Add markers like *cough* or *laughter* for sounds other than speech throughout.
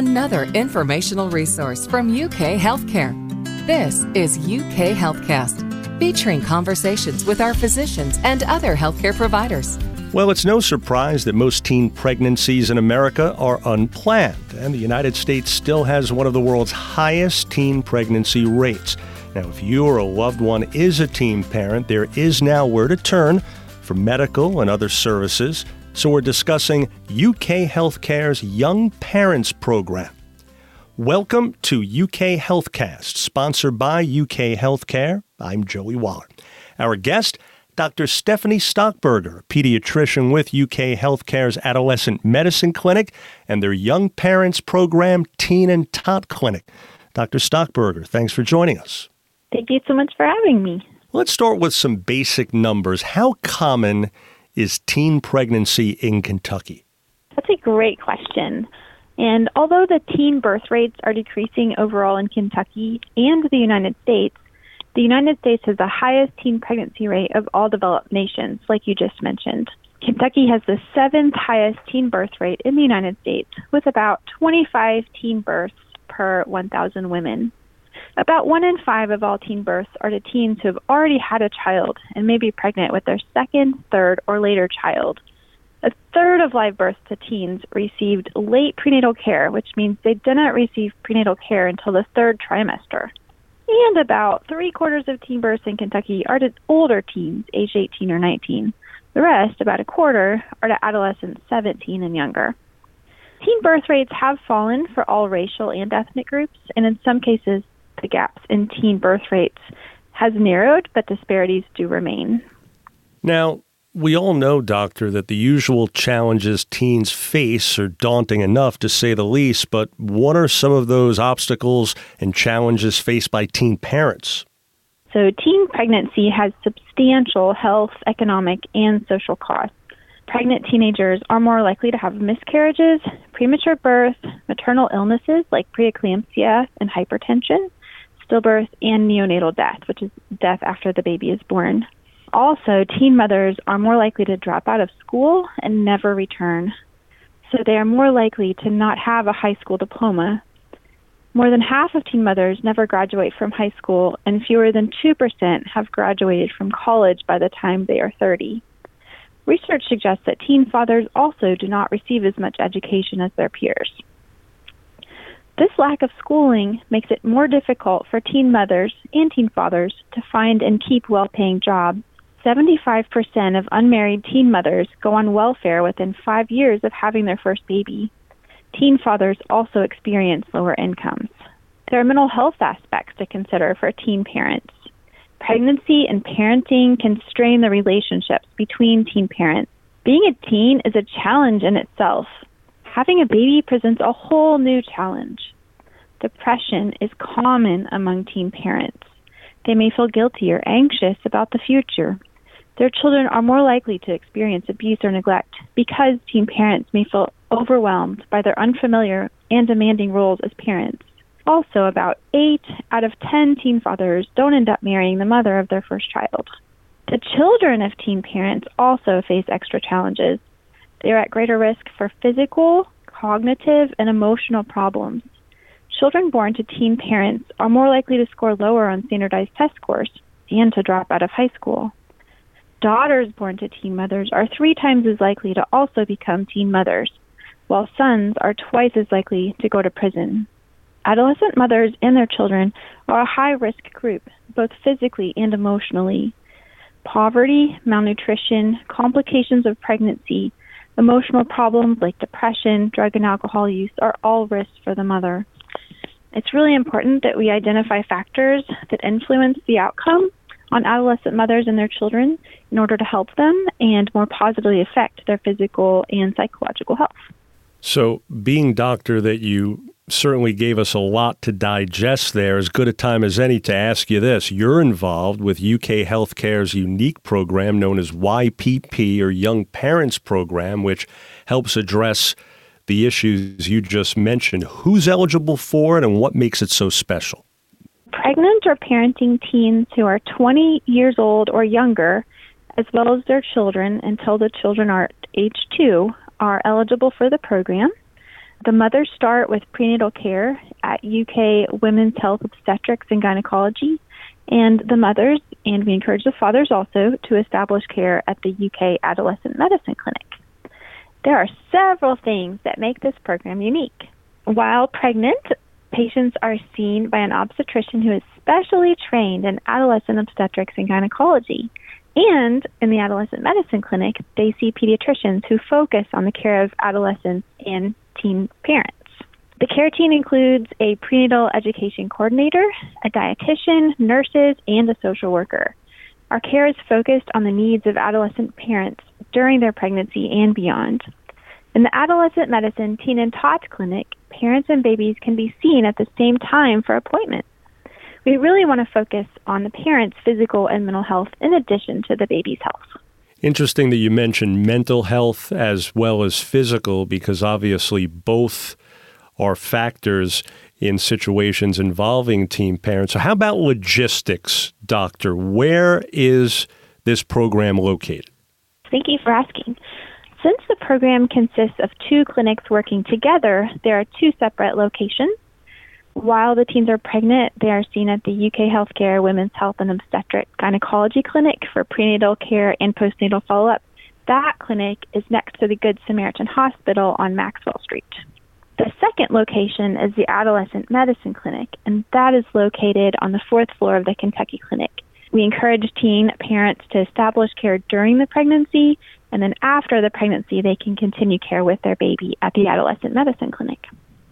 another informational resource from UK Healthcare. This is UK Healthcast, featuring conversations with our physicians and other healthcare providers. Well, it's no surprise that most teen pregnancies in America are unplanned, and the United States still has one of the world's highest teen pregnancy rates. Now, if you or a loved one is a teen parent, there is now where to turn for medical and other services. So, we're discussing UK Healthcare's Young Parents Program. Welcome to UK Healthcast, sponsored by UK Healthcare. I'm Joey Waller. Our guest, Dr. Stephanie Stockberger, pediatrician with UK Healthcare's Adolescent Medicine Clinic and their Young Parents Program Teen and Tot Clinic. Dr. Stockberger, thanks for joining us. Thank you so much for having me. Let's start with some basic numbers. How common is teen pregnancy in Kentucky? That's a great question. And although the teen birth rates are decreasing overall in Kentucky and the United States, the United States has the highest teen pregnancy rate of all developed nations, like you just mentioned. Kentucky has the seventh highest teen birth rate in the United States, with about 25 teen births per 1,000 women. About one in five of all teen births are to teens who have already had a child and may be pregnant with their second, third, or later child. A third of live births to teens received late prenatal care, which means they did not receive prenatal care until the third trimester. And about three quarters of teen births in Kentucky are to older teens, age 18 or 19. The rest, about a quarter, are to adolescents 17 and younger. Teen birth rates have fallen for all racial and ethnic groups, and in some cases, the gaps in teen birth rates has narrowed, but disparities do remain. Now, we all know, doctor, that the usual challenges teens face are daunting enough to say the least, but what are some of those obstacles and challenges faced by teen parents? So, teen pregnancy has substantial health, economic, and social costs. Pregnant teenagers are more likely to have miscarriages, premature birth, maternal illnesses like preeclampsia and hypertension, stillbirth, and neonatal death, which is death after the baby is born. Also, teen mothers are more likely to drop out of school and never return. So they are more likely to not have a high school diploma. More than half of teen mothers never graduate from high school, and fewer than 2% have graduated from college by the time they are 30. Research suggests that teen fathers also do not receive as much education as their peers. This lack of schooling makes it more difficult for teen mothers and teen fathers to find and keep well paying jobs. 75% of unmarried teen mothers go on welfare within five years of having their first baby. Teen fathers also experience lower incomes. There are mental health aspects to consider for teen parents. Pregnancy and parenting can strain the relationships between teen parents. Being a teen is a challenge in itself, having a baby presents a whole new challenge. Depression is common among teen parents. They may feel guilty or anxious about the future. Their children are more likely to experience abuse or neglect because teen parents may feel overwhelmed by their unfamiliar and demanding roles as parents. Also, about 8 out of 10 teen fathers don't end up marrying the mother of their first child. The children of teen parents also face extra challenges they are at greater risk for physical, cognitive, and emotional problems. Children born to teen parents are more likely to score lower on standardized test scores and to drop out of high school. Daughters born to teen mothers are three times as likely to also become teen mothers, while sons are twice as likely to go to prison. Adolescent mothers and their children are a high risk group, both physically and emotionally. Poverty, malnutrition, complications of pregnancy, Emotional problems like depression, drug and alcohol use are all risks for the mother. It's really important that we identify factors that influence the outcome on adolescent mothers and their children in order to help them and more positively affect their physical and psychological health. So, being doctor that you certainly gave us a lot to digest there. As good a time as any to ask you this. You're involved with UK Healthcare's unique program known as YPP or Young Parents Program, which helps address the issues you just mentioned. Who's eligible for it and what makes it so special? Pregnant or parenting teens who are 20 years old or younger, as well as their children until the children are age two, are eligible for the program. The mothers start with prenatal care at UK Women's Health Obstetrics and Gynecology, and the mothers, and we encourage the fathers also, to establish care at the UK Adolescent Medicine Clinic. There are several things that make this program unique. While pregnant, patients are seen by an obstetrician who is specially trained in adolescent obstetrics and gynecology. And in the adolescent medicine clinic, they see pediatricians who focus on the care of adolescents and teen parents. The care team includes a prenatal education coordinator, a dietitian, nurses, and a social worker. Our care is focused on the needs of adolescent parents during their pregnancy and beyond. In the Adolescent Medicine Teen and Tot Clinic, parents and babies can be seen at the same time for appointments. We really want to focus on the parents' physical and mental health in addition to the baby's health. Interesting that you mentioned mental health as well as physical because obviously both are factors in situations involving teen parents. So, how about logistics, Doctor? Where is this program located? Thank you for asking. Since the program consists of two clinics working together, there are two separate locations. While the teens are pregnant, they are seen at the UK Healthcare Women's Health and Obstetric Gynecology Clinic for prenatal care and postnatal follow up. That clinic is next to the Good Samaritan Hospital on Maxwell Street. The second location is the Adolescent Medicine Clinic, and that is located on the fourth floor of the Kentucky Clinic. We encourage teen parents to establish care during the pregnancy, and then after the pregnancy, they can continue care with their baby at the Adolescent Medicine Clinic.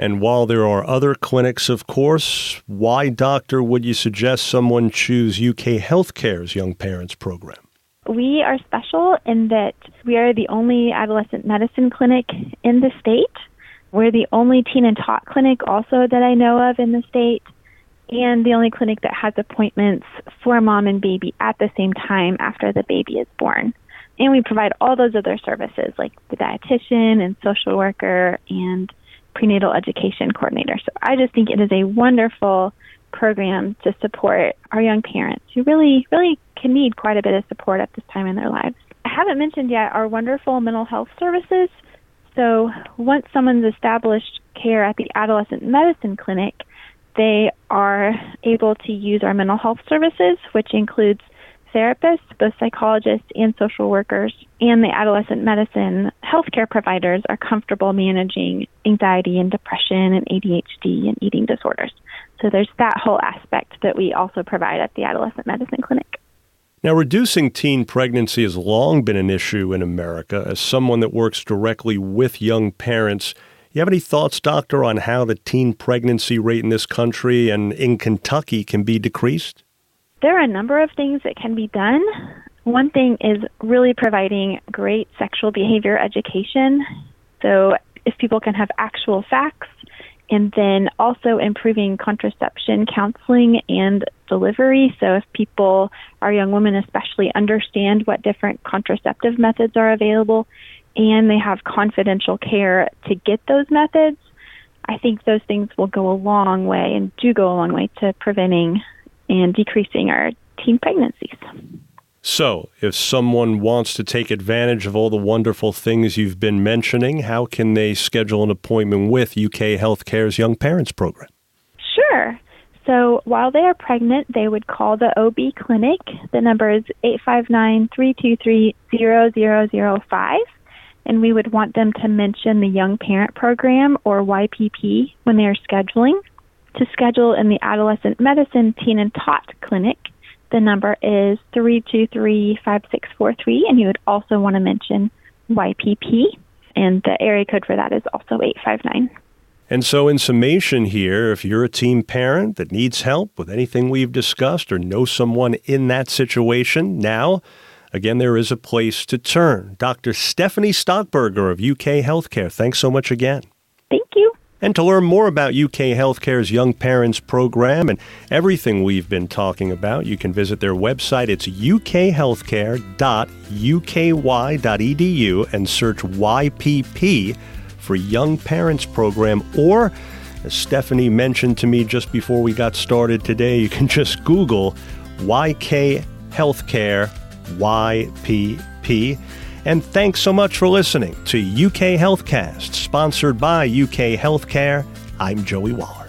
And while there are other clinics, of course, why, doctor, would you suggest someone choose UK Healthcare's Young Parents Program? We are special in that we are the only adolescent medicine clinic in the state. We're the only teen and tot clinic also that I know of in the state, and the only clinic that has appointments for mom and baby at the same time after the baby is born. And we provide all those other services like the dietitian and social worker and prenatal education coordinator. So I just think it is a wonderful program to support our young parents who really, really can need quite a bit of support at this time in their lives. I haven't mentioned yet our wonderful mental health services. So once someone's established care at the adolescent medicine clinic, they are able to use our mental health services, which includes therapists, both psychologists and social workers, and the adolescent medicine healthcare providers are comfortable managing anxiety and depression and ADHD and eating disorders. So there's that whole aspect that we also provide at the adolescent medicine clinic. Now, reducing teen pregnancy has long been an issue in America. As someone that works directly with young parents, you have any thoughts, doctor, on how the teen pregnancy rate in this country and in Kentucky can be decreased? There are a number of things that can be done. One thing is really providing great sexual behavior education. So, if people can have actual facts and then also improving contraception counseling and delivery. So, if people, our young women especially, understand what different contraceptive methods are available and they have confidential care to get those methods, I think those things will go a long way and do go a long way to preventing and decreasing our teen pregnancies. So, if someone wants to take advantage of all the wonderful things you've been mentioning, how can they schedule an appointment with UK Healthcare's Young Parents Program? Sure. So, while they are pregnant, they would call the OB clinic. The number is 859 323 0005. And we would want them to mention the Young Parent Program or YPP when they are scheduling. To schedule in the Adolescent Medicine Teen and Tot Clinic, the number is 323 5643, and you would also want to mention YPP, and the area code for that is also 859. And so, in summation, here, if you're a teen parent that needs help with anything we've discussed or know someone in that situation, now, again, there is a place to turn. Dr. Stephanie Stockburger of UK Healthcare, thanks so much again. And to learn more about UK Healthcare's Young Parents Program and everything we've been talking about, you can visit their website. It's ukhealthcare.uky.edu and search YPP for Young Parents Program. Or, as Stephanie mentioned to me just before we got started today, you can *laughs* just Google UK Healthcare YPP And thanks so much for listening to UK Healthcast, sponsored by UK Healthcare. I'm Joey Wallace.